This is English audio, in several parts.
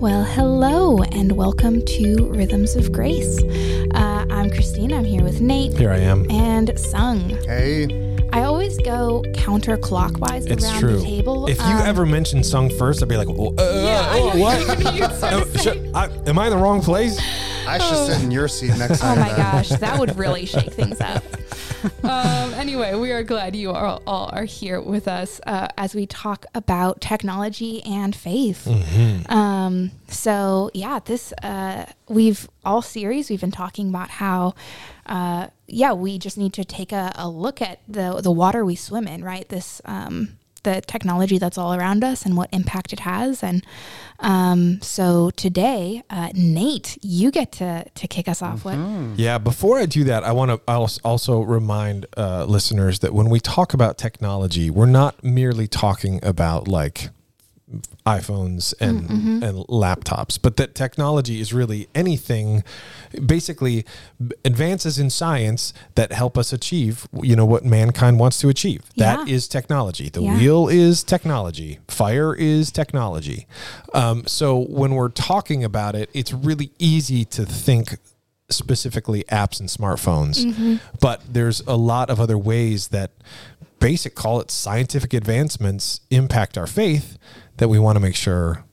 Well, hello and welcome to Rhythms of Grace. Uh, I'm Christine. I'm here with Nate Here I am. and Sung. Hey, I always go counterclockwise It's around true. the table. If you Um, ever mention sung first, I'd be like, oh, uh, Yeah, I what? You'd start to sh- say- I, am I in the wrong place? I should sit in your seat next Oh my gosh, that would really shake things up. um, anyway, we are glad you are, all are here with us uh, as we talk about technology and faith. Mm-hmm. Um, so yeah, this uh, we've all series we've been talking about how. Uh, yeah, we just need to take a, a look at the the water we swim in, right? This um, the technology that's all around us and what impact it has. And um, so today, uh, Nate, you get to to kick us off. What? Yeah, before I do that, I want to also remind uh, listeners that when we talk about technology, we're not merely talking about like iPhones and mm, mm-hmm. and laptops, but that technology is really anything basically advances in science that help us achieve you know what mankind wants to achieve. That Yeah. is technology. The Yeah. wheel is technology. Fire is technology. Um, so when we're talking about it, it's really easy to think specifically apps and smartphones. Mm-hmm. But there's a lot of other ways that basic call it scientific advancements impact our faith that we want to make sure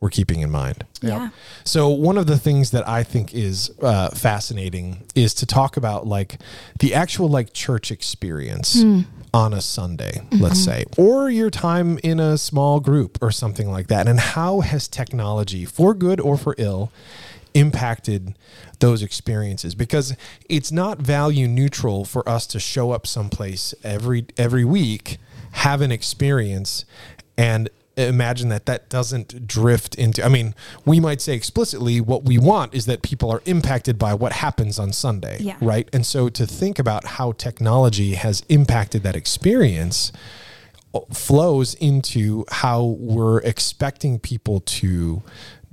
we're keeping in mind. Yeah. So one of the things that I think is uh, fascinating is to talk about like the actual like church experience on a Sunday, let's say, or your time in a small group or something like that, and how has technology, for good or for ill, impacted those experiences because it's not value neutral for us to show up someplace every every week have an experience and imagine that that doesn't drift into i mean we might say explicitly what we want is that people are impacted by what happens on sunday Yeah. right and so to think about how technology has impacted that experience flows into how we're expecting people to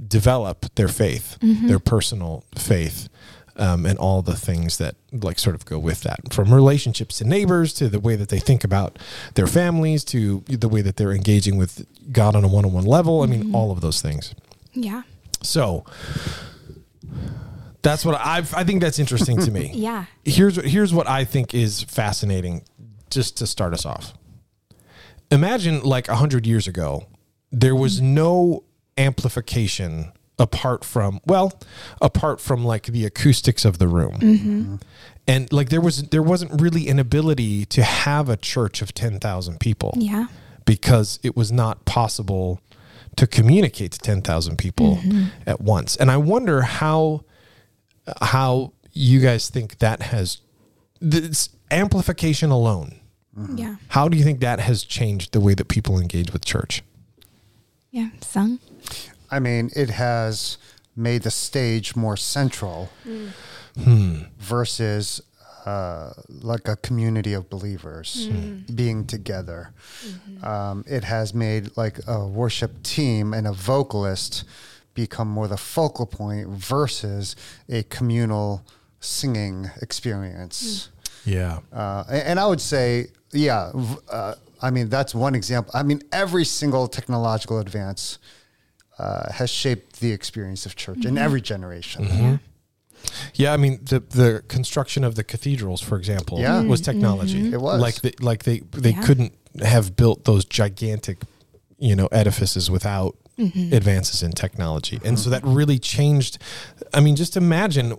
develop their faith, mm-hmm. their personal faith, um, and all the things that like sort of go with that, from relationships to neighbors to the way that they think about their families to the way that they're engaging with God on a one-on-one level. I mean, mm-hmm. all of those things. Yeah. So that's what I I think that's interesting to me Yeah. here's here's what I think is fascinating, just to start us off. Imagine like a hundred years ago, there was mm-hmm. no amplification apart from well, apart from like the acoustics of the room, mm-hmm. and like there was there wasn't really an ability to have a church of ten thousand people Yeah. because it was not possible to communicate to 10,000 people mm-hmm. at once. And I wonder how how you guys think that has this amplification alone. Mm-hmm. Yeah. How do you think that has changed the way that people engage with church? Yeah. Sung. I mean, it has made the stage more central versus uh, like a community of believers being together. Um, it has made like a worship team and a vocalist become more the focal point versus a communal singing experience. Yeah. Uh, a- and I would say, yeah, uh, I mean, that's one example. I mean, every single technological advance uh, has shaped the experience of church in mm-hmm. every generation. Mm-hmm. Yeah, I mean the the construction of the cathedrals, for example, Yeah. was mm-hmm. technology. It was. like the, like they they Yeah. couldn't have built those gigantic, you know, edifices without advances in technology, and so that really changed. I mean, just imagine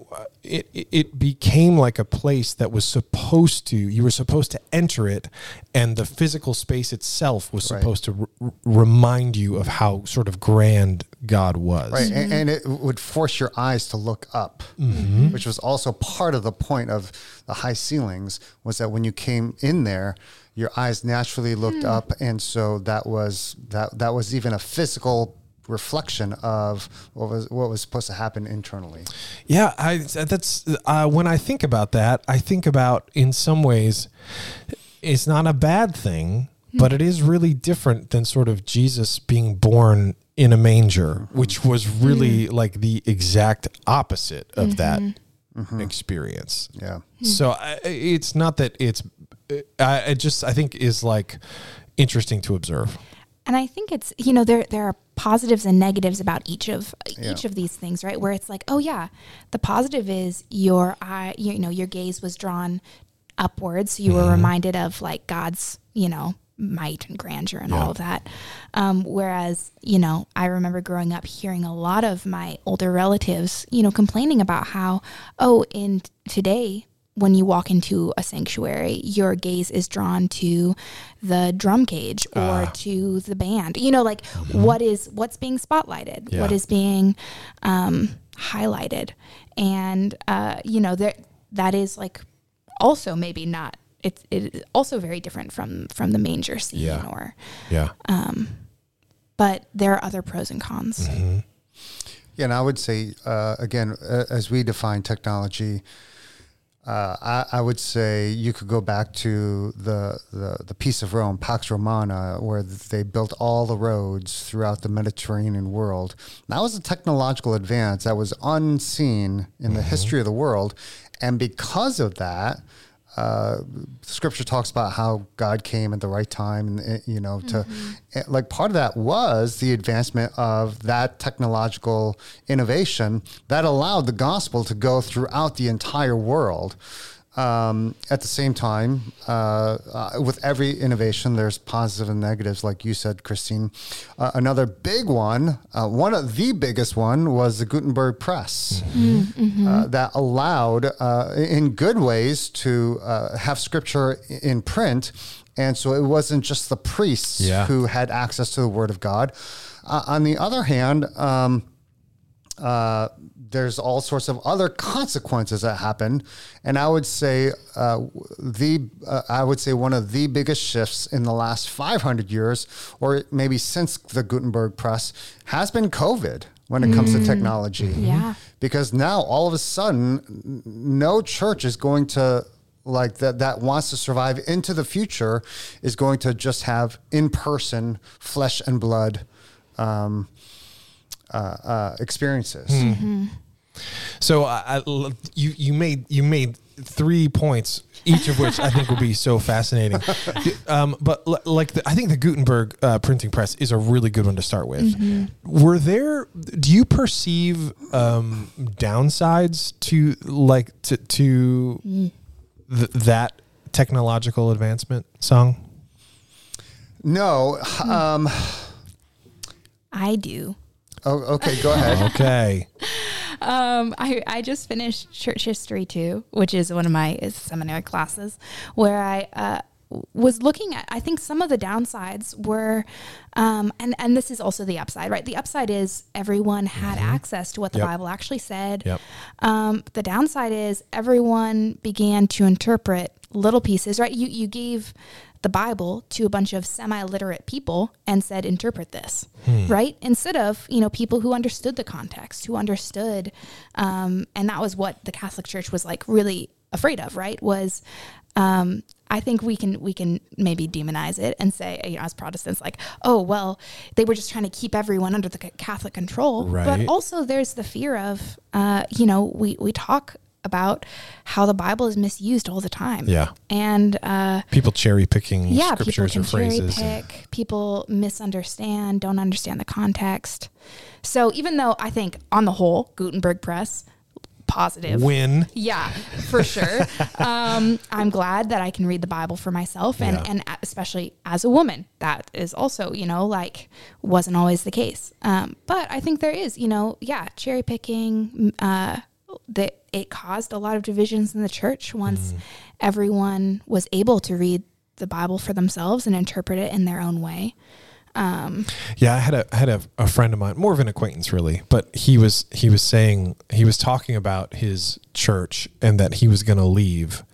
it. it- It became like a place that was supposed to. You were supposed to enter it, and the physical space itself was Right. supposed to r- remind you of how sort of grand God was. Right. And, mm-hmm. and it would force your eyes to look up, mm-hmm. which was also part of the point of the high ceilings was that when you came in there, your eyes naturally looked hmm. up. And so that was, that, that was even a physical reflection of what was, what was supposed to happen internally. Yeah, I that's uh, when I think about that, I think about in some ways it's not a bad thing, hmm. but it is really different than sort of Jesus being born in a manger, mm-hmm. which was really hmm. like the exact opposite of mm-hmm. that mm-hmm. experience. Yeah. So hmm. I, it's not that it's I it just I think is like interesting to observe. and I think it's you know there there are positives and negatives about each of Yeah. each of these things, right? Where it's like, oh yeah, the positive is your eye, you know, your gaze was drawn upwards. You were reminded of like God's, you know, might and grandeur and all of that. Um, whereas, you know, I remember growing up hearing a lot of my older relatives, you know, complaining about how, oh, in today when you walk into a sanctuary, your gaze is drawn to the drum cage or to the band. You know, like what is what's being spotlighted, Yeah. what is being um, highlighted, and uh, you know there that is like also maybe not. It's it is also very different from from the manger scene Yeah. or Yeah. but there are other pros and cons. Yeah, and I would say uh, again, uh, as we define technology, uh, I, I would say you could go back to the, the the peace of Rome, Pax Romana, where they built all the roads throughout the Mediterranean world. That was a technological advance that was unseen in the history of the world, and because of that. Uh, scripture talks about how God came at the right time, and uh, you know, to uh, like part of that was the advancement of that technological innovation that allowed the gospel to go throughout the entire world. Um, at the same time, uh, uh, with every innovation, there's positives and negatives, like you said, Christine. Uh, another big one, uh, one of the biggest one, was the Gutenberg press uh, that allowed, uh, in good ways, to uh, have scripture in print. And so it wasn't just the priests Yeah. who had access to the Word of God. Uh, on the other hand, um, uh, there's all sorts of other consequences that happen, and I would say uh, the uh, I would say one of the biggest shifts in the last 500 years, or maybe since the Gutenberg press, has been COVID when it comes to technology. Yeah. because now all of a sudden, no church is going to like that that wants to survive into the future is going to just have in person flesh and blood. Um, uh, uh, experiences. So I, you you made you made three points, each of which I think will be so fascinating. Um, but l- like the, I think the Gutenberg uh, printing press is a really good one to start with. Were there? Do you perceive um, downsides to like to to th- that technological advancement? Sung. No, um, I do. Oh, okay, go ahead. Okay. Um, I, I just finished church history too, which is one of my seminary classes, where I uh, was looking at. I think some of the downsides were, um, and and this is also the upside, right? The upside is everyone had access to what the Yep. Bible actually said. Yep. Um, the downside is everyone began to interpret little pieces, right? You you gave the Bible to a bunch of semi-literate people and said, interpret this, right? Instead of you know people who understood the context, who understood, um, and that was what the Catholic Church was like really afraid of, right? Was um, I think we can we can maybe demonize it and say, you know, as Protestants, like, oh well, they were just trying to keep everyone under the Catholic control, Right. but also there's the fear of, uh, you know, we we talk about how the Bible is misused all the time, Yeah. and uh, People cherry picking yeah, people scriptures can or phrases. cherry pick. People misunderstand, don't understand the context. So even though I think on the whole, Gutenberg Press positive, Win. yeah, for sure. um, I'm glad that I can read the Bible for myself, and Yeah. and especially as a woman, that is also you know like wasn't always the case. Um, but I think there is you know yeah cherry picking. Uh, that it caused a lot of divisions in the church once mm. everyone was able to read the Bible for themselves and interpret it in their own way. Um, yeah, I had a I had a, a friend of mine, more of an acquaintance really, but he was he was saying he was talking about his church and that he was going to leave,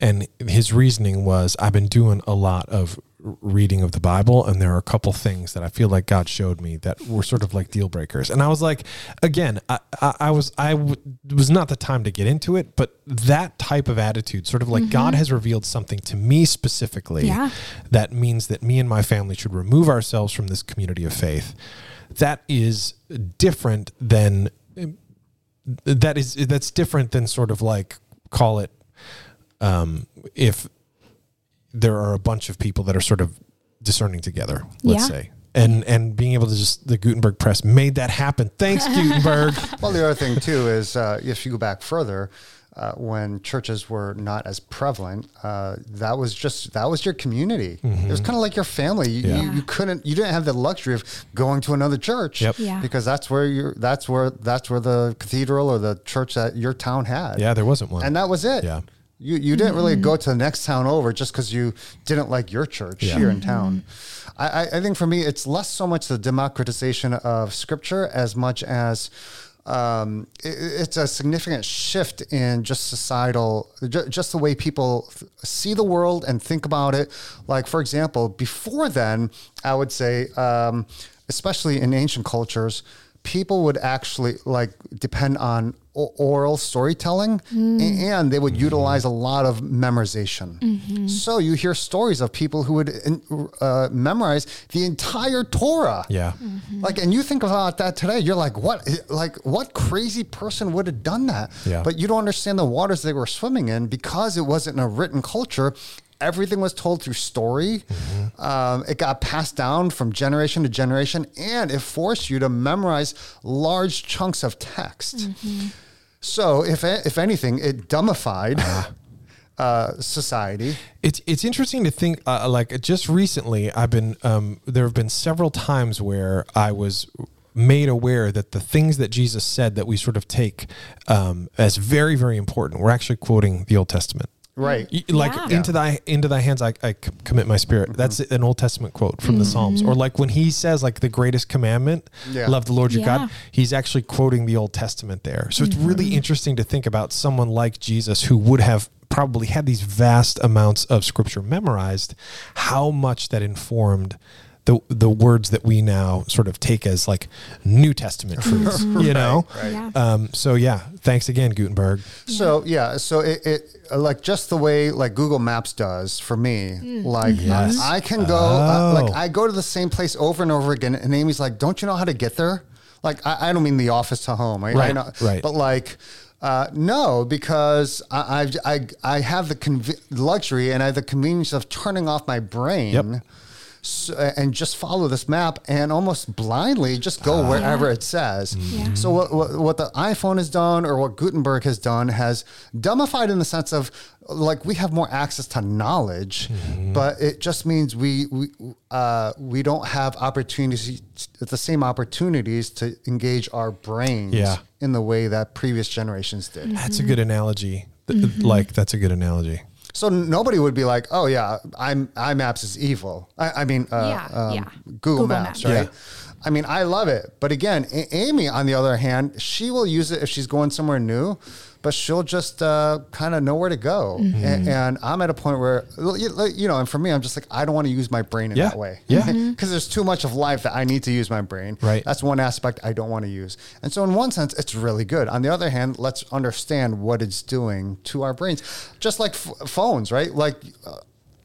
and his reasoning was I've been doing a lot of reading of the Bible, and there are a couple things that I feel like God showed me that were sort of like deal breakers, and I was like, again, I I, I was I w- was not the time to get into it, but that type of attitude, sort of like God has revealed something to me specifically, Yeah. that means that me and my family should remove ourselves from this community of faith. That is different than that is that's different than sort of like call it um, if there are a bunch of people that are sort of discerning together. Let's Yeah. say and and being able to just the Gutenberg press made that happen. Thanks, Gutenberg. Well, the other thing too is uh, if you go back further, uh, when churches were not as prevalent, uh, that was just that was your community. It was kind of like your family. You, Yeah. you, you couldn't, you didn't have the luxury of going to another church Yep. Yeah. because that's where you that's where that's where the cathedral or the church that your town had. yeah, there wasn't one. and that was it. Yeah. You, you didn't really go to the next town over just because you didn't like your church Yeah. here in town. I, I, think for me, it's less so much the democratization of scripture as much as um, it, it's a significant shift in just societal, ju- just the way people th- see the world and think about it. Like, for example, before then, I would say, um, especially in ancient cultures, people would actually like depend on oral storytelling a- mm. and they would utilize a lot of memorization. Mm-hmm. So you hear stories of people who would uh, memorize the entire Torah. yeah. Mm-hmm. Like, and you think about that today, you're like, what? Like, what crazy person would have done that? Yeah. But you don't understand the waters they were swimming in because it wasn't a written culture. Everything was told through story. Mm-hmm. Um, it got passed down from generation to generation, and it forced you to memorize large chunks of text. So, if if anything, it dumbified uh, society. It's it's interesting to think uh, like just recently I've been um, there have been several times where I was made aware that the things that Jesus said that we sort of take um, as very very important we're actually quoting the Old Testament. Right. Y- Like Yeah. into thy into thy hands I, I commit my spirit. Mm-hmm. That's an Old Testament quote from the mm-hmm. Psalms. Or like when he says like the greatest commandment, Yeah. love the Lord your Yeah. God, he's actually quoting the Old Testament there. So it's really mm-hmm. interesting to think about someone like Jesus who would have probably had these vast amounts of scripture memorized, how much that informed the the words that we now sort of take as like New Testament truths, you know? Right. Yeah. Um, so yeah, thanks again, Gutenberg. So yeah, so it, it uh, like just the way like Google Maps does for me. Like Yes. I can go uh, Oh. like I go to the same place over and over again, and Amy's like, "Don't you know how to get there?" Like I, I don't mean the office to home, I, I Right, know, right. But like. Uh, no, because I, I've, I I have the conv- luxury and I have the convenience of turning off my brain Yep. So, uh, and just follow this map and almost blindly just go ah. wherever it says. Mm-hmm. Yeah. So what, what what the iPhone has done or what Gutenberg has done has dumbified in the sense of like we have more access to knowledge, mm-hmm. but it just means we we uh, we don't have opportunities the same opportunities to engage our brains Yeah. in the way that previous generations did. That's a mm-hmm. good analogy. Th- Like that's a good analogy. So nobody would be like, "Oh yeah, I'm iMaps is evil." I, I mean, uh, Yeah, um, yeah. Google, Google Maps, Maps. right? Yeah. I mean, I love it, but again, A- Amy, on the other hand, she will use it if she's going somewhere new, but she'll just uh, kind of know where to go. Mm-hmm. And, and I'm at a point where, you know, and for me, I'm just like, I don't want to use my brain in Yeah. that way, Yeah. Mm-hmm. because there's too much of life that I need to use my brain. Right. That's one aspect I don't want to use. And so, in one sense, it's really good. On the other hand, let's understand what it's doing to our brains. Just like f- phones, right? Like, uh,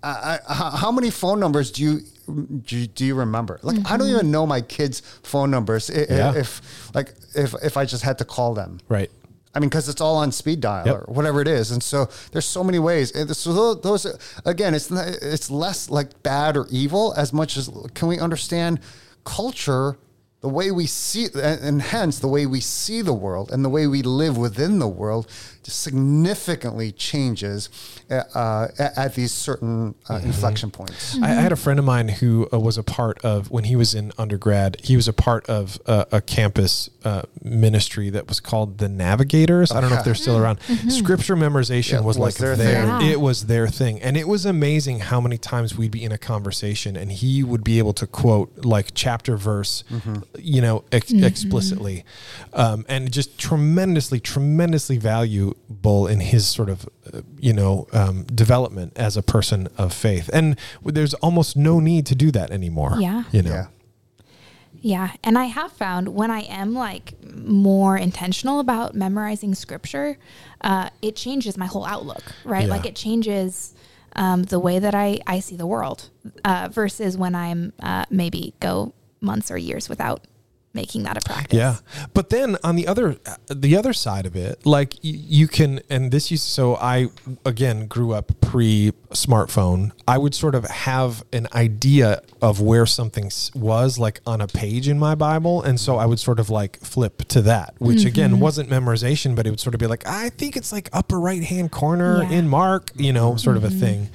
I, I, how many phone numbers do you do you, do you remember? Like, I don't even mm-hmm. know my kids' phone numbers. i- i- Yeah. If like if if I just had to call them. Right. I mean, because it's all on speed dial Yep. or whatever it is, and so there's so many ways. And so those, again, it's not- it's less like bad or evil as much as can we understand culture, the way we see, and hence the way we see the world and the way we live within the world, significantly changes uh, uh, at, at these certain uh, inflection points. I, I had a friend of mine who uh, was a part of when he was in undergrad. He was a part of uh, a campus uh, ministry that was called the Navigators. I don't know if they're still around. Scripture memorization Yeah, was, was like their their, thing. it was their thing, and it was amazing how many times we'd be in a conversation and he would be able to quote like chapter verse, you know, ex- explicitly, um, and just tremendously, tremendously valuable in his sort of, uh, you know, um, development as a person of faith. And there's almost no need to do that anymore. Yeah. You know. Yeah. Yeah, and I have found when I am like more intentional about memorizing scripture, uh, it changes my whole outlook, right? Yeah. Like it changes um, the way that I, I see the world uh, versus when I'm uh, maybe go months or years without making that a practice. Yeah, but then on the other the other side of it, like you can, and this used so I again grew up pre smartphone. I would sort of have an idea of where something was like on a page in my Bible, and so I would sort of like flip to that, which mm-hmm. again wasn't memorization, but it would sort of be like I think it's like upper right hand corner Yeah. in Mark, you know, sort of a mm-hmm. thing.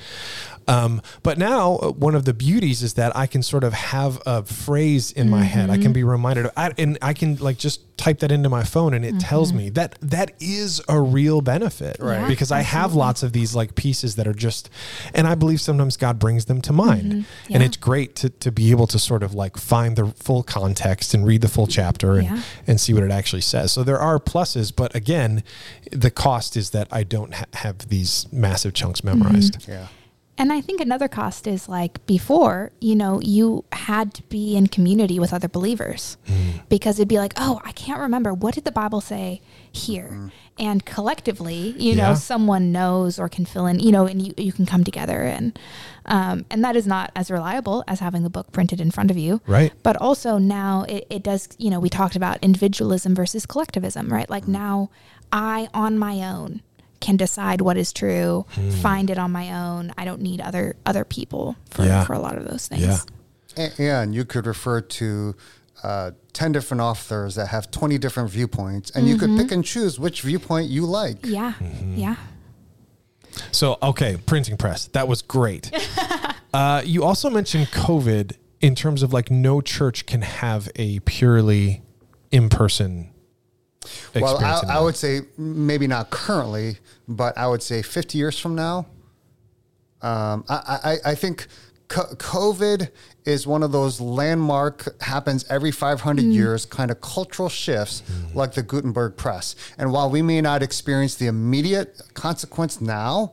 Um, but now uh, one of the beauties is that I can sort of have a phrase in my head. I can be reminded of, I, and I can like just type that into my phone and it tells me that that is a real benefit, Right. Yeah, Because I have lots of these like pieces that are just, and I believe sometimes God brings them to mind, and Yeah. it's great to to be able to sort of like find the full context and read the full chapter and Yeah. and see what it actually says. So there are pluses, but again, the cost is that I don't ha- have these massive chunks memorized. Yeah. And I think another cost is like before, you know, you had to be in community with other believers mm. because it'd be like, oh, I can't remember. What did the Bible say here? Mm. And collectively, you Yeah. know, someone knows or can fill in, you know, and you, you can come together. And, um, and that is not as reliable as having the book printed in front of you. Right. But also now it, it does, you know, we talked about individualism versus collectivism, right? Like mm. now I on my own can decide what is true, Hmm. find it on my own. I don't need other other people for, Yeah. for a lot of those things. Yeah. And, and you could refer to uh, 10 different authors that have 20 different viewpoints, and you could pick and choose which viewpoint you like. Yeah. Mm-hmm. Yeah. So, okay, printing press. That was great. uh, you also mentioned COVID in terms of like no church can have a purely in person Well. I, I would say maybe not currently, but I would say 50 years from now. Um, I, I, I think COVID is one of those landmark happens every 500 years kind of cultural shifts like the Gutenberg press. And while we may not experience the immediate consequence now,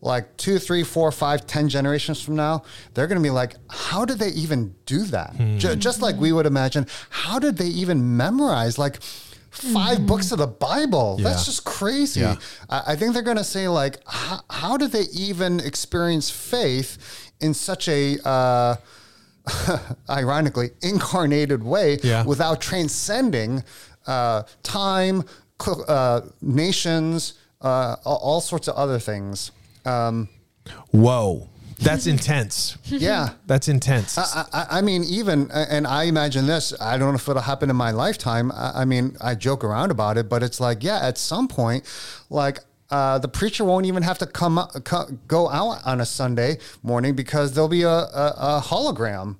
like two, three, four, five, ten generations from now, they're going to be like, how did they even do that? Ju- just like we would imagine, how did they even memorize like 5 books of the Bible? Yeah. That's just crazy. Yeah. I, I think they're going to say like, how, how did they even experience faith in such a, uh, ironically, incarnated way Yeah. without transcending uh, time, uh, nations, uh, all, all sorts of other things. Um, Whoa, that's intense. yeah. That's intense. I, I, I mean, even, and I imagine this, I don't know if it'll happen in my lifetime. I, I mean, I joke around about it, but it's like, yeah, at some point, like, uh, the preacher won't even have to come up, co- go out on a Sunday morning because there'll be a, a, a hologram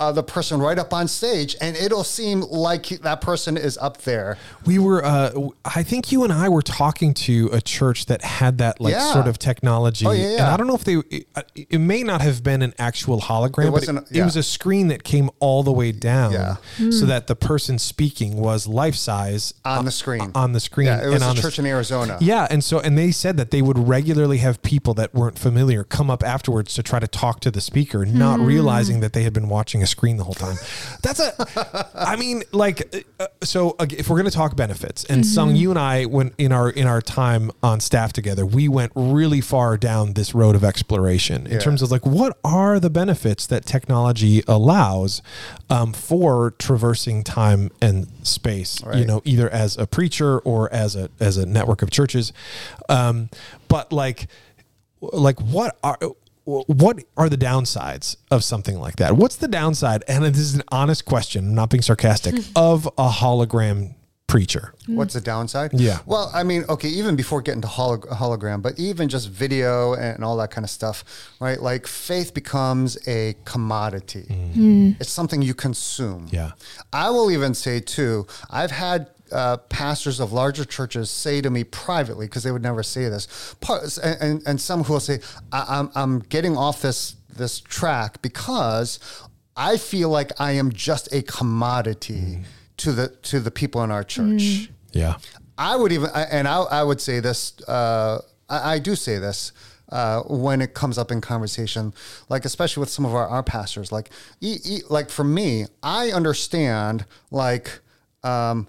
of the person right up on stage, and it'll seem like that person is up there. we were, uh, w- I think you and I were talking to a church that had that like Yeah. sort of technology. Oh, yeah, And yeah. I don't know if they, it, uh, it may not have been an actual hologram, It but it, wasn't- it was a screen that came all the way down Yeah. so that the person speaking was life size On the screen. on the screen. Yeah, it was and a on the church in Arizona. Yeah, and so and they said that they would regularly have people that weren't familiar come up afterwards to try to talk to the speaker, not hmm. realizing that they had been watching a screen the whole time. That's a, I mean, like, uh, so uh, if we're going to talk benefits, and Sung, you and I, when in our in our time on staff together, we went really far down this road of exploration in Yeah. terms of like what are the benefits that technology allows um, for traversing time and space. You know, either as a preacher or as a as a network of churches. Um, but like, like what are what are the downsides of something like that? What's the downside? And this is an honest question, I'm not being sarcastic, of a hologram preacher. What's the downside? Yeah. Well, I mean, okay, even before getting to holog- hologram, but even just video and all that kind of stuff, right? Like faith becomes a commodity. Mm. Mm. It's something you consume. Yeah. I will even say too, I've had uh, pastors of larger churches say to me privately because they would never say this, and, and, and some who will say, I, "I'm I'm getting off this this track because I feel like I am just a commodity to the to the people in our church." Yeah. I would even, I- and I, I would say this, uh, I, I do say this uh, when it comes up in conversation, like especially with some of our, our pastors, like, e, e, like for me, I understand, like, um,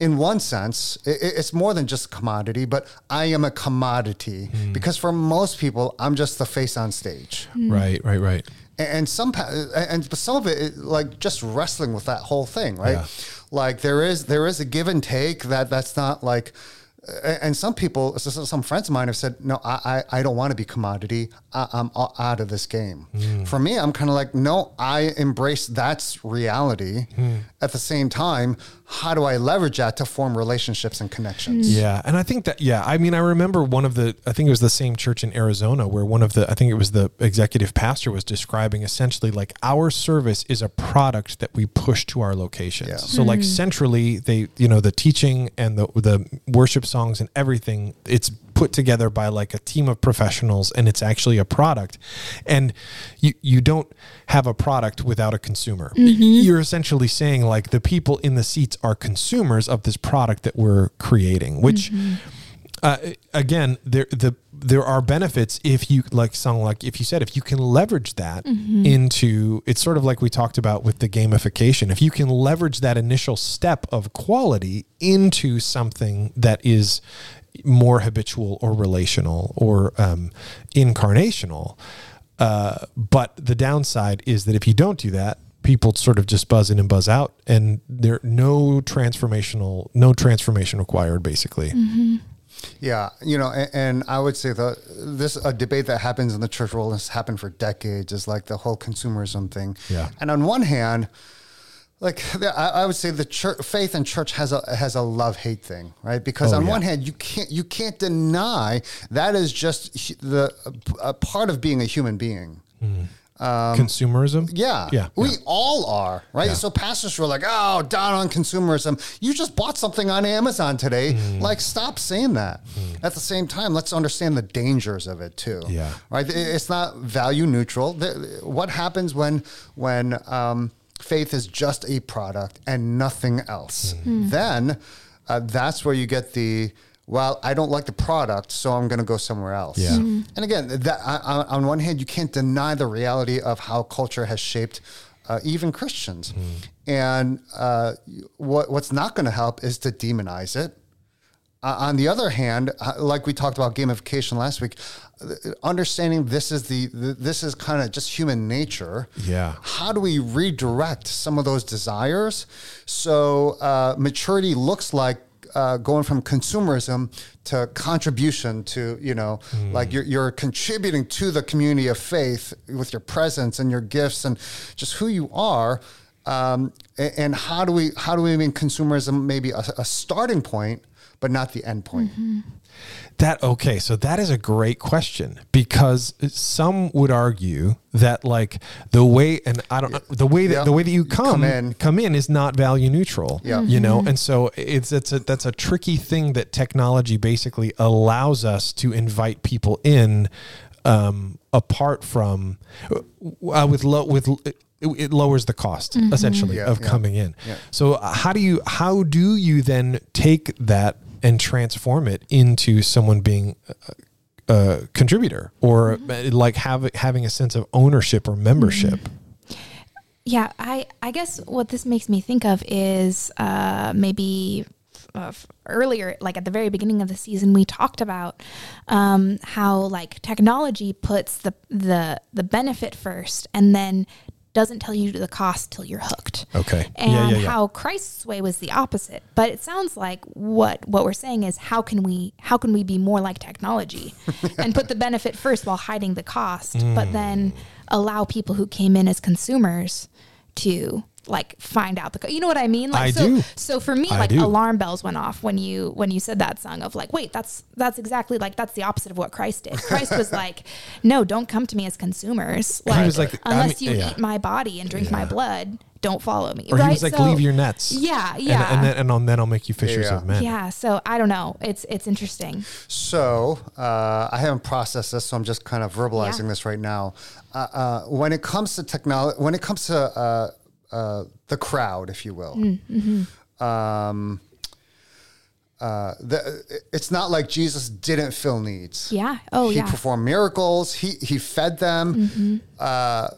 in one sense, i i- it's more than just a commodity, but I am a commodity because for most people, I'm just the face on stage Right, right, right. and and some pa- and but some of it is like just wrestling with that whole thing right Yeah. like there is there is a give and take that that's not like and some people, some friends of mine have said, no, I, I, I don't want to be commodity. I, am out of this game. Mm. For me, I'm kind of like, no, I embrace that's reality. Mm. At the same time, how do I leverage that to form relationships and connections? Yeah. And I think that, yeah, I mean, I remember one of the, I think it was the same church in Arizona where one of the, I think it was the executive pastor was describing essentially like our service is a product that we push to our locations. Yeah. So, mm-hmm. like, centrally, they, you know, the teaching and the, the worship songs and everything, it's put together by like a team of professionals and it's actually a product and you you don't have a product without a consumer mm-hmm. you're essentially saying like the people in the seats are consumers of this product that we're creating which mm-hmm. uh, again there the there are benefits if you like Sung like if you said if you can leverage that mm-hmm. into it's sort of like we talked about with the gamification if you can leverage that initial step of quality into something that is more habitual or relational or um, incarnational. Uh, but the downside is that if you don't do that, people sort of just buzz in and buzz out, and there no transformational, no transformation required, basically. Mm-hmm. Yeah, you know, and, and, I would say that this a debate that happens in the church world has happened for decades is like the whole consumerism thing. Yeah, and on one hand, like I, would say the church, faith and church has a has a love hate thing, right? Because oh, on yeah. one hand, you can't you can't deny that is just the a part of being a human being. Mm. Um, consumerism. Yeah, yeah, we yeah. all are, right? Yeah. So pastors were like, "Oh, down on consumerism. You just bought something on Amazon today. Mm. Like, stop saying that." Mm. At the same time, let's understand the dangers of it too. Yeah, right. It's not value neutral. What happens when when um, faith is just a product and nothing else. Mm. Then uh, that's where you get the well, I don't like the product, so I'm going to go somewhere else. Yeah. Mm-hmm. And again, that I, on one hand, you can't deny the reality of how culture has shaped uh, even Christians. Mm. And uh, what what's not going to help is to demonize it. Uh, on the other hand, uh, like we talked about gamification last week, understanding this is the, the this is kind of just human nature. Yeah. How do we redirect some of those desires? So uh, maturity looks like uh, going from consumerism to contribution to you know mm. like you're, you're contributing to the community of faith with your presence and your gifts and just who you are um, and, and, how do we how do we make consumerism maybe a, a starting point but not the end point mm-hmm. That okay, so that is a great question because some would argue that like the way and I don't the way that yeah. the way that you come, come in come in is not value neutral. Yeah. You know, and so it's it's a that's a tricky thing that technology basically allows us to invite people in um, apart from uh, with low with it, it, lowers the cost mm-hmm. essentially yeah, of yeah. coming in. Yeah. So uh, how do you how do you then take that and transform it into someone being a, a contributor or mm-hmm. like have, having a sense of ownership or membership. Mm-hmm. Yeah, I, I guess what this makes me think of is uh, maybe uh, earlier, like at the very beginning of the season, we talked about um, how like technology puts the the the benefit first, and then doesn't tell you the cost till you're hooked. Okay. And yeah, yeah, yeah. how Christ's way was the opposite. But it sounds like what what we're saying is how can we how can we be more like technology and put the benefit first while hiding the cost, mm. but then allow people who came in as consumers to like find out the you know what I mean? Like I so do. so for me I like do. alarm bells went off when you when you said that Sung of like wait that's that's exactly like that's the opposite of what Christ did. Christ was like no don't come to me as consumers like, like unless I mean, you yeah. eat my body and drink yeah. my blood don't follow me. Or right? he was like, so, leave your nets. Yeah, yeah. And, and then and on, then I'll make you fishers yeah. of men. Yeah. So I don't know. It's it's interesting. So uh, I haven't processed this, so I'm just kind of verbalizing yeah. this right now. Uh, uh, when it comes to technology, when it comes to uh, the crowd, if you will. Mm, mm-hmm. Um, uh, the, it's not like Jesus didn't fill needs. Yeah. Oh, he yeah. He performed miracles. He he fed them. Mm-hmm. Uh,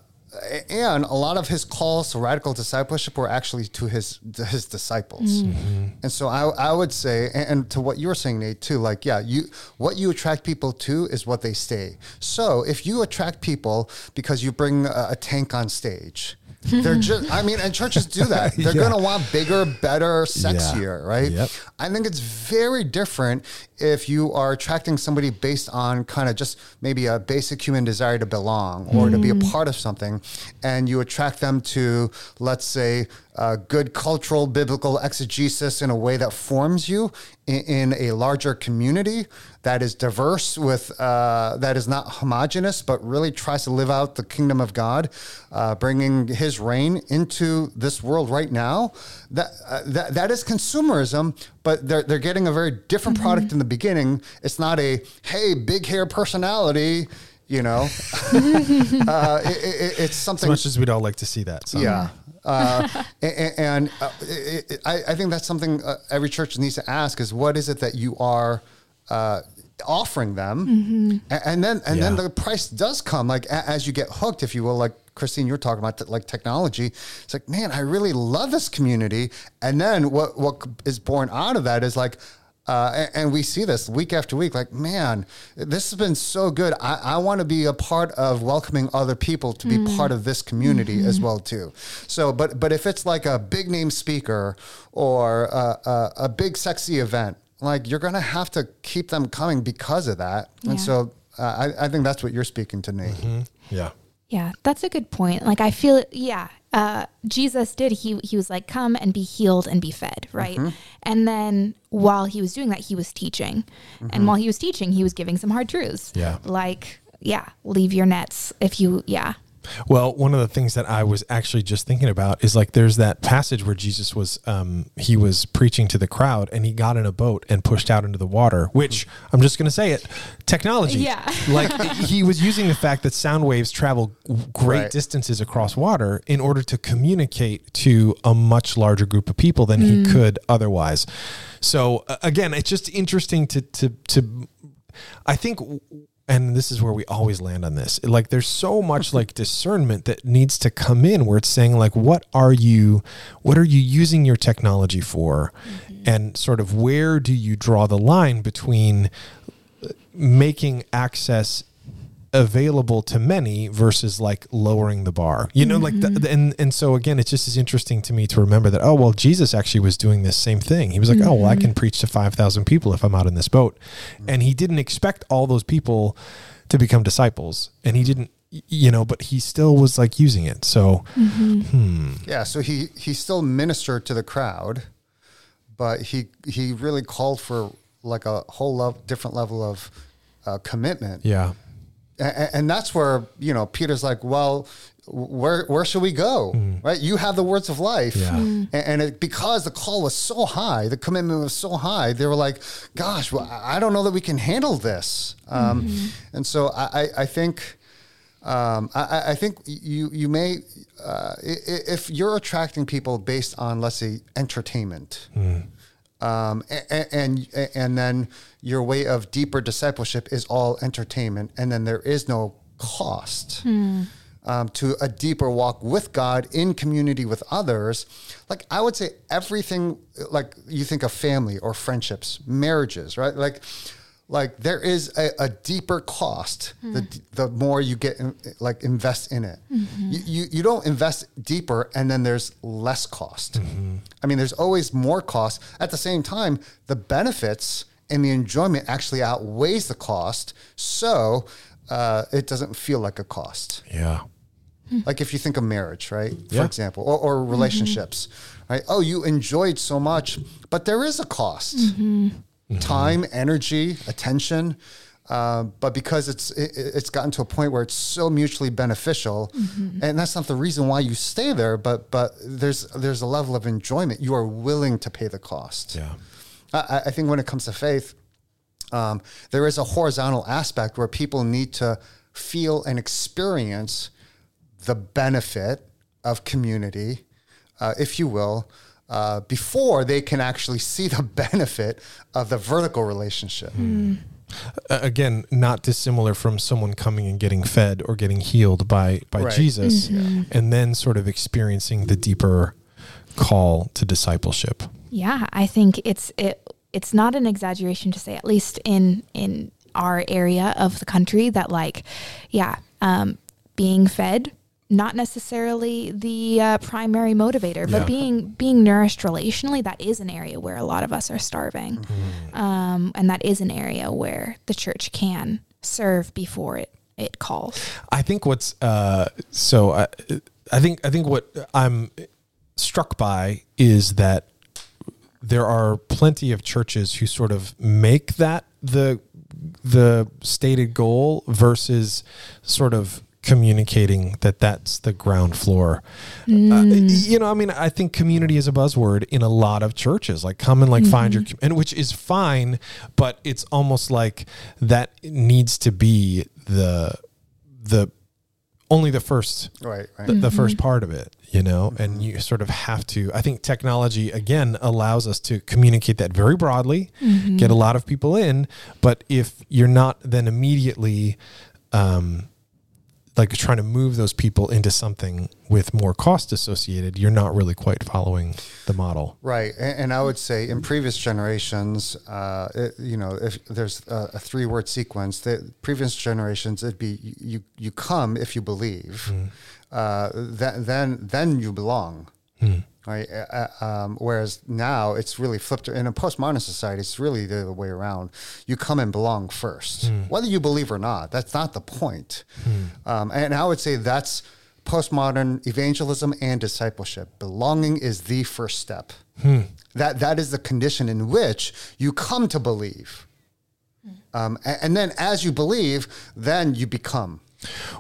and a lot of his calls to radical discipleship were actually to his to his disciples. Mm-hmm. And so I, I would say, and, and, to what you were saying, Nate, too, like, yeah, you what you attract people to is what they stay. So if you attract people because you bring a, a tank on stage, They're just, I mean, and churches do that. They're Yeah. going to want bigger, better, sexier, right? Yep. I think it's very different if you are attracting somebody based on kind of just maybe a basic human desire to belong or to be a part of something, and you attract them to, let's say, uh, good cultural biblical exegesis in a way that forms you in, in a larger community that is diverse with uh, that is not homogenous but really tries to live out the kingdom of God, uh, bringing His reign into this world right now. That uh, that that is consumerism, but they're they're getting a very different product in the beginning. It's not a hey big hair personality. You know, uh, it, it, it's something As much as we'd all like to see that. So. yeah. Uh, and and uh, it, it, I, I think that's something uh, every church needs to ask is what is it that you are uh, offering them? Mm-hmm. A- And, then and then the price does come like a, as you get hooked, if you will, like Christine, you were talking about t- like technology. It's like, man, I really love this community. And then what, what is born out of that is like, uh, and, and we see this week after week. Like, man, this has been so good. I, I want to be a part of welcoming other people to be mm-hmm. part of this community as mm-hmm. well too. So, but but if it's like a big name speaker or a, a, a big sexy event, like you're gonna have to keep them coming because of that. Yeah. And so, uh, I, I think that's what you're speaking to, Nate. Yeah. Yeah, that's a good point. Like I feel yeah, uh Jesus did he he was like come and be healed and be fed, right? And then while he was doing that, he was teaching. And while he was teaching, he was giving some hard truths. Yeah. Like yeah, leave your nets if you yeah. Well, one of the things that I was actually just thinking about is like there's that passage where Jesus was um, he was preaching to the crowd and he got in a boat and pushed out into the water, which I'm just going to say it, technology. Yeah. like he was using the fact that sound waves travel great Right. distances across water in order to communicate to a much larger group of people than he could otherwise. So uh, again, it's just interesting to to to I think and this is where we always land on this. Like there's so much like discernment that needs to come in where it's saying like what are you what are you using your technology for? Mm-hmm. And sort of where do you draw the line between uh, making access available to many versus like lowering the bar. You know like mm-hmm. the, and and so again it's just as interesting to me to remember that oh well jesus actually was doing this same thing. He was like oh well i mm-hmm. can preach to 5000 people if i'm out in this boat. And he didn't expect all those people to become disciples. And he didn't you know but he still was like using it. So mm-hmm. hmm. Yeah, so he he still ministered to the crowd, but he he really called for like a whole lev- different level of uh, commitment. yeah A- and that's where you know Peter's like, well, where where should we go? Right? You have the words of life, Yeah. Mm. A- and it, because the call was so high, the commitment was so high, they were like, gosh, well, I I don't know that we can handle this. Um, And so I I, I think. Um, I, I- I think you you may uh, i- i- if you're attracting people based on let's say entertainment, um, and, and and then your way of deeper discipleship is all entertainment, and then there is no cost um, to a deeper walk with God in community with others. Like I would say, everything like you think of family or friendships, marriages, right? Like. Like there is a, a deeper cost the hmm. the more you get in, like invest in it. Mm-hmm. You, you you don't invest deeper and then there's less cost. Mm-hmm. I mean, there's always more cost. At the same time, the benefits and the enjoyment actually outweighs the cost, so uh, it doesn't feel like a cost. yeah hmm. Like if you think of marriage, right? For Yeah. example, or, or mm-hmm. relationships, right? Oh, you enjoyed so much, but there is a cost time, energy, attention. Uh, but because it's it, it's gotten to a point where it's so mutually beneficial, and that's not the reason why you stay there. But but there's there's a level of enjoyment you are willing to pay the cost. yeah I, I think when it comes to faith, um, there is a horizontal aspect where people need to feel and experience the benefit of community, uh, if you will, uh, before they can actually see the benefit of the vertical relationship. Uh, again, not dissimilar from someone coming and getting fed or getting healed by by Right. Jesus, and then sort of experiencing the deeper call to discipleship. Yeah, I think it's it it's not an exaggeration to say at least in in our area of the country that like yeah, um being fed not necessarily the uh, primary motivator, but Yeah. being being nourished relationally, that is an area where a lot of us are starving, Mm-hmm. um, and that is an area where the church can serve before it it calls. I think what's uh, so I, I think I think what I'm struck by is that there are plenty of churches who sort of make that the the stated goal versus sort of communicating that that's the ground floor. Uh, mm. you know, I mean, I think community is a buzzword in a lot of churches. Like, come and like find mm-hmm. your, com- and which is fine, but it's almost like that needs to be the the only the first Right, right. the, the mm-hmm. first part of it, you know, mm-hmm. and you sort of have to. I think technology again allows us to communicate that very broadly, get a lot of people in, but if you're not then immediately, um, like trying to move those people into something with more cost associated, you're not really quite following the model. Right, and, and I would say in previous generations, uh, it, you know, if there's a, a three-word sequence, the previous generations it'd be you you come if you believe, uh, that, then then you belong. Right, uh, um, whereas now it's really flipped. In a postmodern society, it's really the other way around. You come and belong first, whether you believe or not. That's not the point. Um, and I would say that's postmodern evangelism and discipleship. Belonging is the first step. That that is the condition in which you come to believe. Um, a- and, then as you believe, then you become.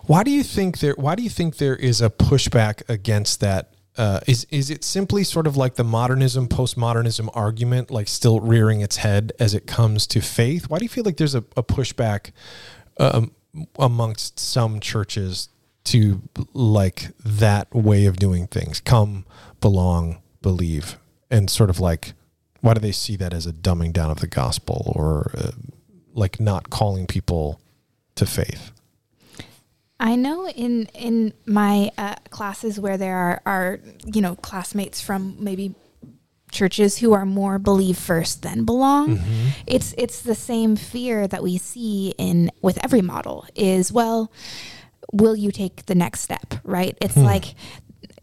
Why do you think there? Why do you think there is a pushback against that? Uh, is is it simply sort of like the modernism, postmodernism argument, like still rearing its head as it comes to faith? Why do you feel like there's a, a pushback um, amongst some churches to like that way of doing things? Come, belong, believe, and sort of like, why do they see that as a dumbing down of the gospel or uh, like not calling people to faith? I know in in my uh, classes where there are, are you know classmates from maybe churches who are more believe first than belong. It's it's the same fear that we see in with every model is well, will you take the next step? Right? It's like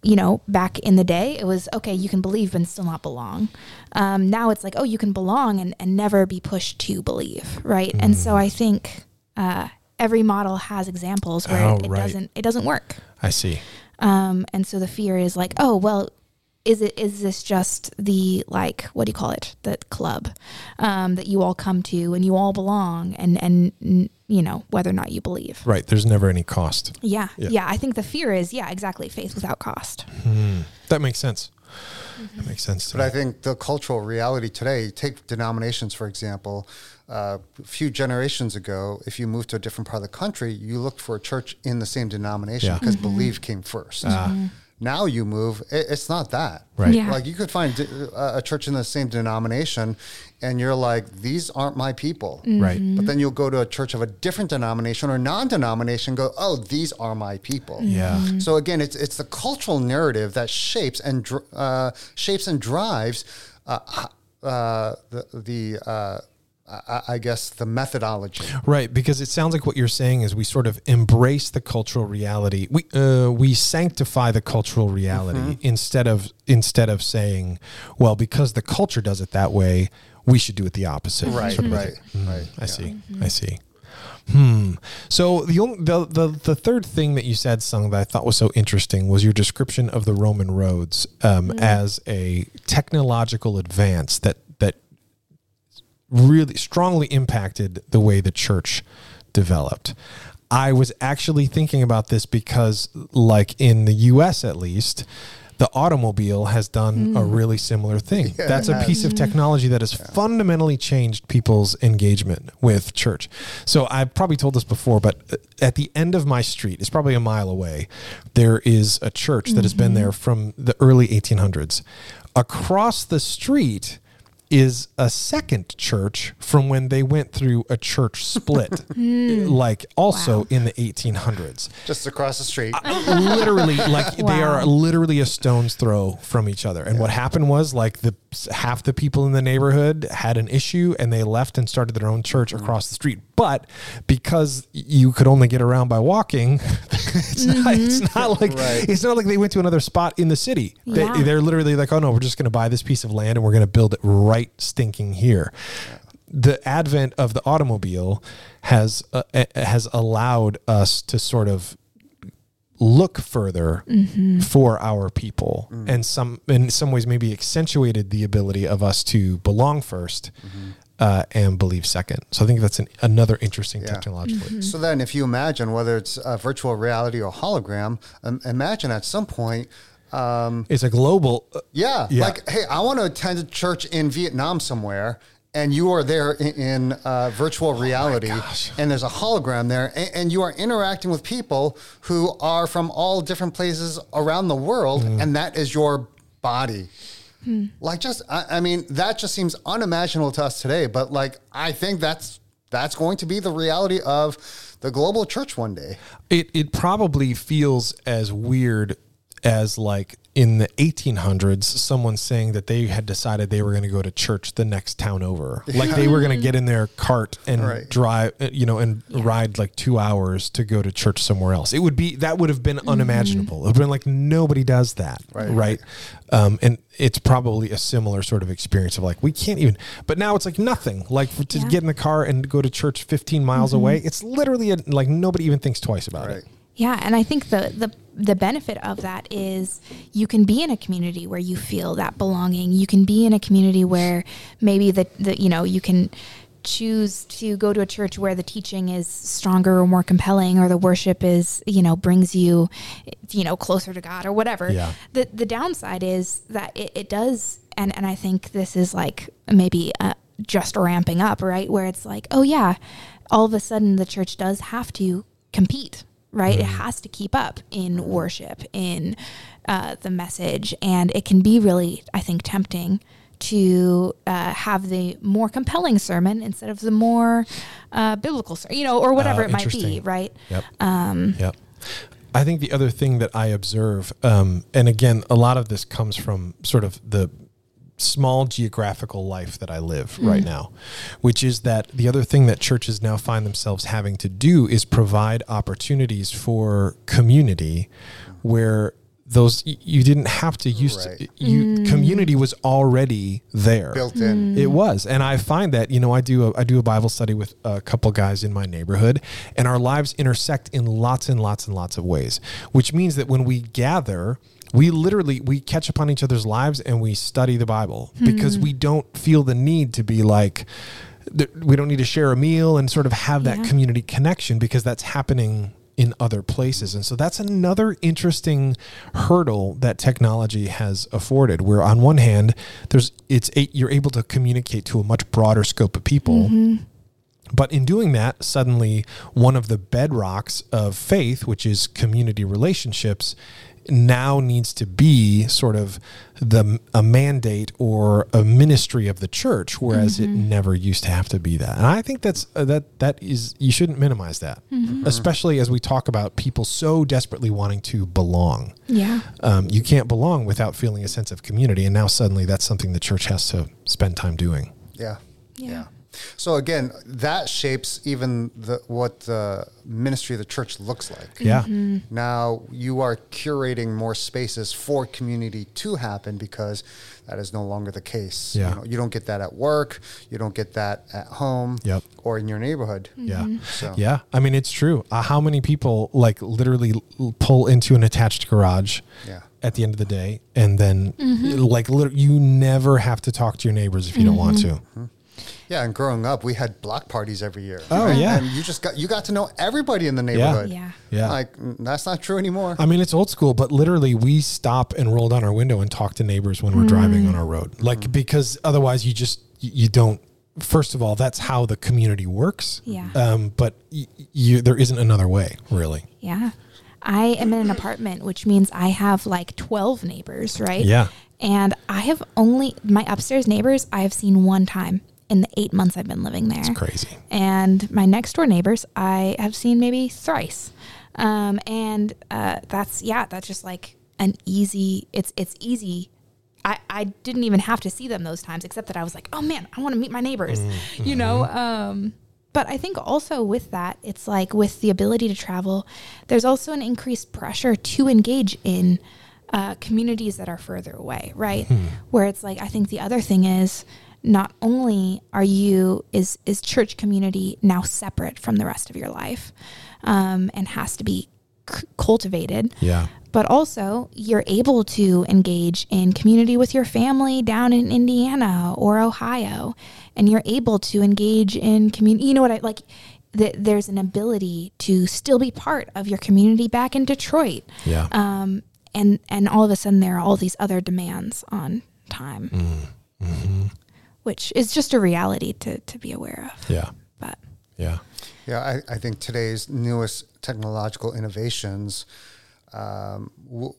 you know, back in the day, it was okay, you can believe and still not belong. Um, now it's like, oh, you can belong and, and never be pushed to believe, right? And so I think uh, every model has examples where Oh, it right. doesn't it doesn't work. I see. Um, and so the fear is like, oh, well, is it is this just the like what do you call it the club um, that you all come to and you all belong and and you know whether or not you believe. Right. There's never any cost. Yeah, Yeah. yeah, I think the fear is yeah, exactly, faith without cost. That makes sense. That makes sense. To But me. I think the cultural reality today, take denominations, for example, uh, a few generations ago, if you moved to a different part of the country, you looked for a church in the same denomination Yeah. because belief came first. Now you move, it, it's not that. Right. Yeah. Like you could find di- uh, a church in the same denomination and you're like, these aren't my people. right. But then you'll go to a church of a different denomination or non-denomination, go, oh, these are my people. Yeah. So again, it's it's the cultural narrative that shapes and dr- uh, shapes and drives uh, uh, the the uh, I, I guess the methodology. Right, because it sounds like what you're saying is we sort of embrace the cultural reality. We uh, we sanctify the cultural reality Mm-hmm. instead of instead of saying, well, because the culture does it that way, we should do it the opposite. Right, sort of a right, thing. right. I yeah. see. I see. Hmm. So the, only, the the the third thing that you said, Sung, that I thought was so interesting was your description of the Roman roads um, as a technological advance that that really strongly impacted the way the church developed. I was actually thinking about this because, like in the US at least, the automobile has done a hmm. really similar thing. Yeah, That's a piece of hmm. technology that has fundamentally changed people's engagement with church. So I've probably told this before, but uh, at the end of my street, it's probably a mile away, there is a church that has been mm-hmm. there from the early 1800s. Across the street is a second church from when they went through a church split, hmm. like also Wow. in the 1800s. Just across the street. Uh, literally, like they are literally a stone's throw from each other. And what happened was, like the half the people in the neighborhood had an issue, and they left and started their own church mm-hmm. across the street. But because you could only get around by walking, it's not. It's mm-hmm. not like Right. it's not like they went to another spot in the city. Yeah. They, they're literally like, oh no, we're just going to buy this piece of land and we're going to build it right stinking here. The advent of the automobile has uh, has allowed us to sort of look further for our people and some in some ways maybe accentuated the ability of us to belong 1st uh, and believe second. So i think that's an, another interesting Yeah. technological So then, if you imagine whether it's a virtual reality or hologram, um, imagine at some point, um, it's a global uh, yeah, Yeah. like, hey, I want to attend a church in Vietnam somewhere. And you are there in, in uh, virtual reality, gosh. and there's a hologram there, and, and you are interacting with people who are from all different places around the world, and that is your body. Like, just I, I mean, that just seems unimaginable to us today. But like, I think that's that's going to be the reality of the global church one day. it it probably feels as weird as like in the 1800s someone saying that they had decided they were going to go to church the next town over. Like they were going to get in their cart and Right. drive uh, you know and ride like 2 hours to go to church somewhere else. It would be that would have been unimaginable. It would have been like nobody does that Right. right, Um, and it's probably a similar sort of experience of like we can't even but now it's like nothing. Like for, to Yeah. get in the car and go to church 15 miles away it's literally a, like nobody even thinks twice about Right. it Yeah, and I think the the the benefit of that is you can be in a community where you feel that belonging. You can be in a community where maybe the, the you know you can choose to go to a church where the teaching is stronger or more compelling or the worship is you know brings you you know closer to god or whatever Yeah. the the downside is that it, it does and and i think this is like maybe uh, just ramping up right where it's like oh yeah all of a sudden the church does have to compete right it has to keep up in worship in uh, the message and it can be really i think tempting to uh, have the more compelling sermon instead of the more uh, biblical you know, or whatever it might be, right? Yep. Um, yep. I think the other thing that I observe, um, and again, a lot of this comes from sort of the small geographical life that I live hmm. right now, which is that the other thing that churches now find themselves having to do is provide opportunities for community where those you didn't have to use Right. to, you hmm. community was already there Built in. Hmm. it was, and I find that you know I do a, I do a Bible study with a couple guys in my neighborhood, and our lives intersect in lots and lots and lots of ways. Which means that when we gather, we literally we catch up on each other's lives and we study the Bible because hmm. we don't feel the need to be like. We don't need to share a meal and sort of have that Yeah. community connection because that's happening in other places. And so that's another interesting hurdle that technology has afforded where on one hand there's it's a, you're able to communicate to a much broader scope of people. Mm-hmm. But in doing that, suddenly one of the bedrocks of faith, which is community relationships, now needs to be sort of the a mandate or a ministry of the church, whereas it never used to have to be that. And I think that's uh, that that is you shouldn't minimize that, especially as we talk about people so desperately wanting to belong. Yeah. Um, you can't belong without feeling a sense of community, and now suddenly that's something the church has to spend time doing. Yeah. Yeah. So again, that shapes even the what the ministry of the church looks like. Yeah. Mm-hmm. Now you are curating more spaces for community to happen because that is no longer the case. Yeah. You, know, you don't get that at work. You don't get that at home. Yep. Or in your neighborhood. Yeah. Mm-hmm. So Yeah. I mean, it's true. Uh, how many people like literally l- pull into an attached garage Yeah. at the end of the day and then mm-hmm. like lit- you never have to talk to your neighbors if you don't want to. Yeah, and growing up, we had block parties every year. Oh, yeah. and you just got you got to know everybody in the neighborhood. Yeah. Yeah. like mm, that's not true anymore. I mean, it's old school, but literally we stop and roll down our window and talk to neighbors when we're driving on our road. Like, because otherwise you just, you don't, first of all, that's how the community works. Yeah. Um, but y- you, there isn't another way really. Yeah. I am in an apartment, which means I have like 12 neighbors, right? Yeah. And I have only, my upstairs neighbors, I have seen one time in the eight months I've been living there. It's crazy. And my next door neighbors, I have seen maybe thrice. Um, and uh, that's, yeah, that's just like an easy, it's, it's easy. I, I didn't even have to see them those times, except that I was like, oh man, I want to meet my neighbors, you know? Um, but I think also with that, it's like with the ability to travel, there's also an increased pressure to engage in uh, communities that are further away, right? Where it's like, I think the other thing is not only are you, is, is church community now separate from the rest of your life um, and has to be c- cultivated, Yeah. but also you're able to engage in community with your family down in Indiana or Ohio, and you're able to engage in community. You know what I like? that there's an ability to still be part of your community back in Detroit, Yeah. um, and and all of a sudden there are all these other demands on time, which is just a reality to to be aware of. yeah. But Yeah. Yeah, I, I think today's newest technological innovations, um, w-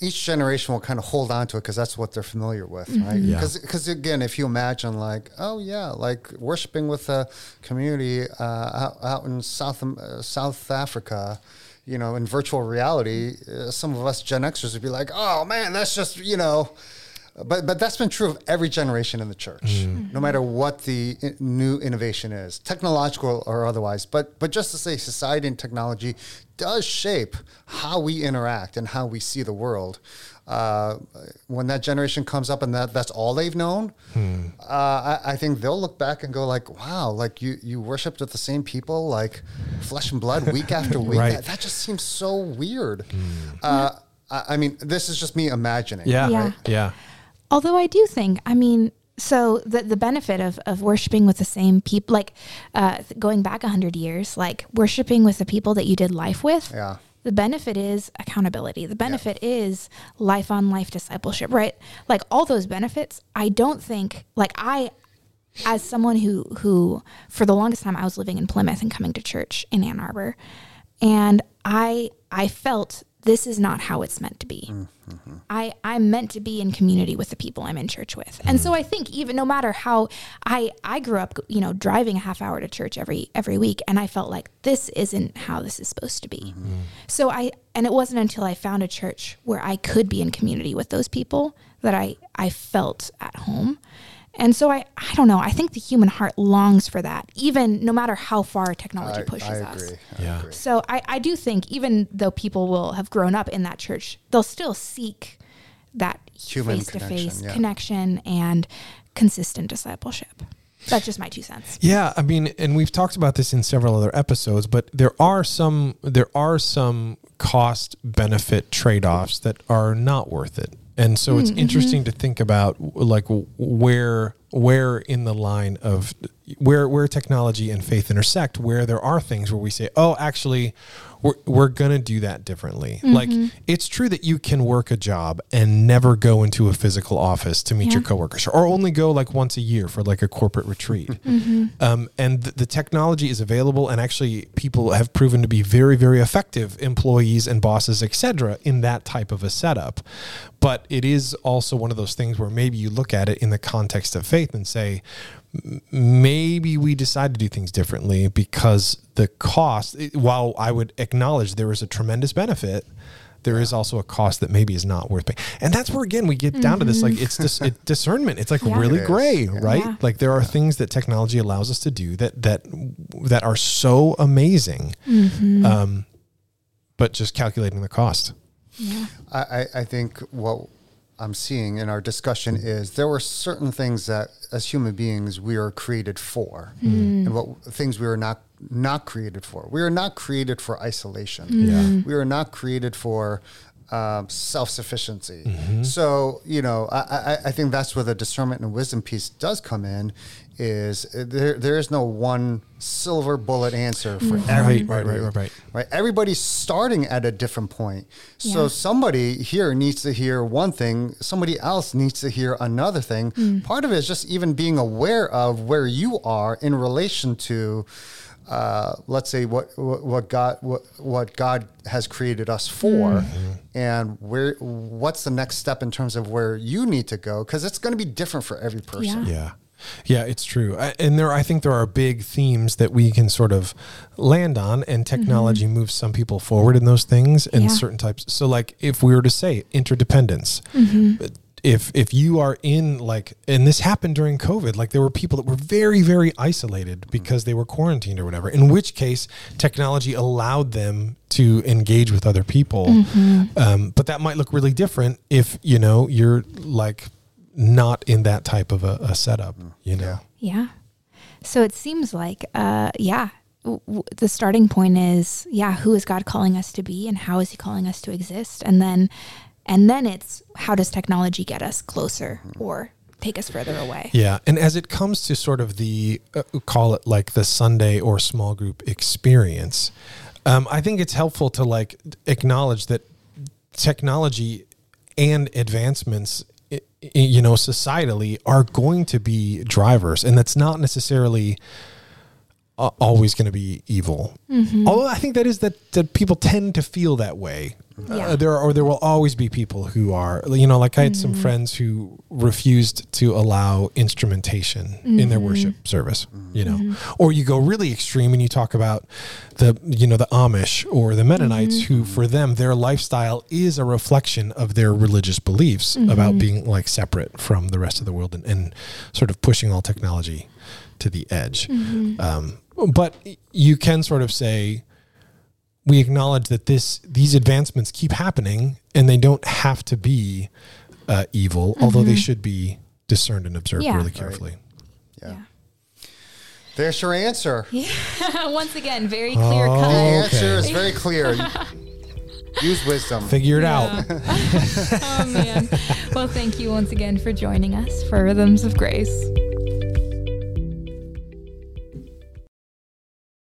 each generation will kind of hold on to it because that's what they're familiar with, right? Yeah. Because again, if you imagine like, oh yeah, like worshiping with a community uh, out, out in South uh, South Africa. You know, in virtual reality, uh, some of us Gen Xers would be like, "Oh man, that's just you know," but but that's been true of every generation in the church, no matter what the i- new innovation is, technological or otherwise. But but just to say, society and technology does shape how we interact and how we see the world. Uh, when that generation comes up and that that's all they've known, uh, I, I think they'll look back and go like, "Wow, like you you worshipped with the same people, like flesh and blood, week after week. Right. That, that just seems so weird." Uh, I, I mean, this is just me imagining. Yeah. Yeah. Yeah. Although I do think, I mean, so the the benefit of of worshiping with the same people, like uh, going back a hundred years, like worshiping with the people that you did life with. Yeah. The benefit is accountability. The benefit is life on life discipleship, right? Like all those benefits. I don't think like I as someone who who for the longest time I was living in Plymouth and coming to church in Ann Arbor and I I felt this is not how it's meant to be. I I'm meant to be in community with the people I'm in church with. And so I think even no matter how I I grew up, you know, driving a half hour to church every every week and I felt like this isn't how this is supposed to be. So I and it wasn't until I found a church where I could be in community with those people that I I felt at home. And so I I don't know, I think the human heart longs for that even no matter how far technology I, pushes I us. agree. I Yeah. agree. So I, I do think even though people will have grown up in that church, they'll still seek that Human face to face connection, yeah. connection and consistent discipleship. That's just my two cents. Yeah, I mean, and we've talked about this in several other episodes, but there are some there are some cost benefit trade offs that are not worth it, and so it's mm, mm-hmm. interesting to think about like where where in the line of where where technology and faith intersect, where there are things where we say, oh, actually, we're we're gonna do that differently. Like it's true that you can work a job and never go into a physical office to meet Yeah. your coworkers, or only go like once a year for like a corporate retreat. Um, and th- the technology is available, and actually, people have proven to be very, very effective employees and bosses, etc., in that type of a setup. But it is also one of those things where maybe you look at it in the context of faith and say, maybe we decide to do things differently because the cost. While I would acknowledge there is a tremendous benefit. There is also a cost that maybe is not worth paying, and that's where again we get down to this like it's dis- it, discernment. It's like Yeah. really It is, gray, yeah. right? Yeah. Like there are things that technology allows us to do that that that are so amazing, um, but just calculating the cost. Yeah. I, I, I think what I'm seeing in our discussion mm. is there were certain things that as human beings we are created for hmm. and what things we are not not created for. We are not created for isolation. Hmm. Yeah. We are not created for um, self-sufficiency. Mm-hmm. So, you know, I, I, I think that's where the discernment and wisdom piece does come in is uh, there, there is no one silver bullet answer for Right, everybody. right, right, right, right. Right. Everybody's starting at a different point. So Yeah. somebody here needs to hear one thing, somebody else needs to hear another thing. Hmm. Part of it is just even being aware of where you are in relation to uh, let's say what what what God what, what God has created us for, and where what's the next step in terms of where you need to go because it's going to be different for every person. Yeah. Yeah. Yeah, it's true. I, and there I think there are big themes that we can sort of land on and technology moves some people forward in those things and Mm-hmm. Yeah. certain types. So like if we were to say interdependence, Mm-hmm. if if you are in like and this happened during covid like there were people that were very very isolated because they were quarantined or whatever in which case technology allowed them to engage with other people Mm-hmm. um, but that might look really different if you know you're like not in that type of a, a setup you know? Yeah. So it seems like, uh, yeah, w- w- the starting point is, yeah, who is God calling us to be, and how is He calling us to exist, and then, and then it's how does technology get us closer or take us further away? Yeah, and as it comes to sort of the uh, call it like the Sunday or small group experience, um, I think it's helpful to like acknowledge that technology and advancements, i- i- you know, societally are going to be drivers, and that's not necessarily uh, always going to be evil. Although I think that is that that people tend to feel that way. Yeah. Uh, there are, or there will always be people who are, you know, like I had some mm. friends who refused to allow instrumentation in their mm-hmm. worship service, mm. you know, mm-hmm. or you go really extreme and you talk about the, you know, the Amish or the Mennonites mm-hmm. who for them, their lifestyle is a reflection of their religious beliefs about being like separate from the rest of the world and, and sort of pushing all technology to the edge. Um, but you can sort of say, we acknowledge that this these advancements keep happening and they don't have to be uh, evil, although they should be discerned and observed Yeah. really Right. carefully. Yeah. There's your answer. Yeah. Once again, very Oh, clear The cut. answer Okay. is very clear. Use wisdom. Figure it out. Oh man. Well, thank you once again for joining us for Rhythms of Grace.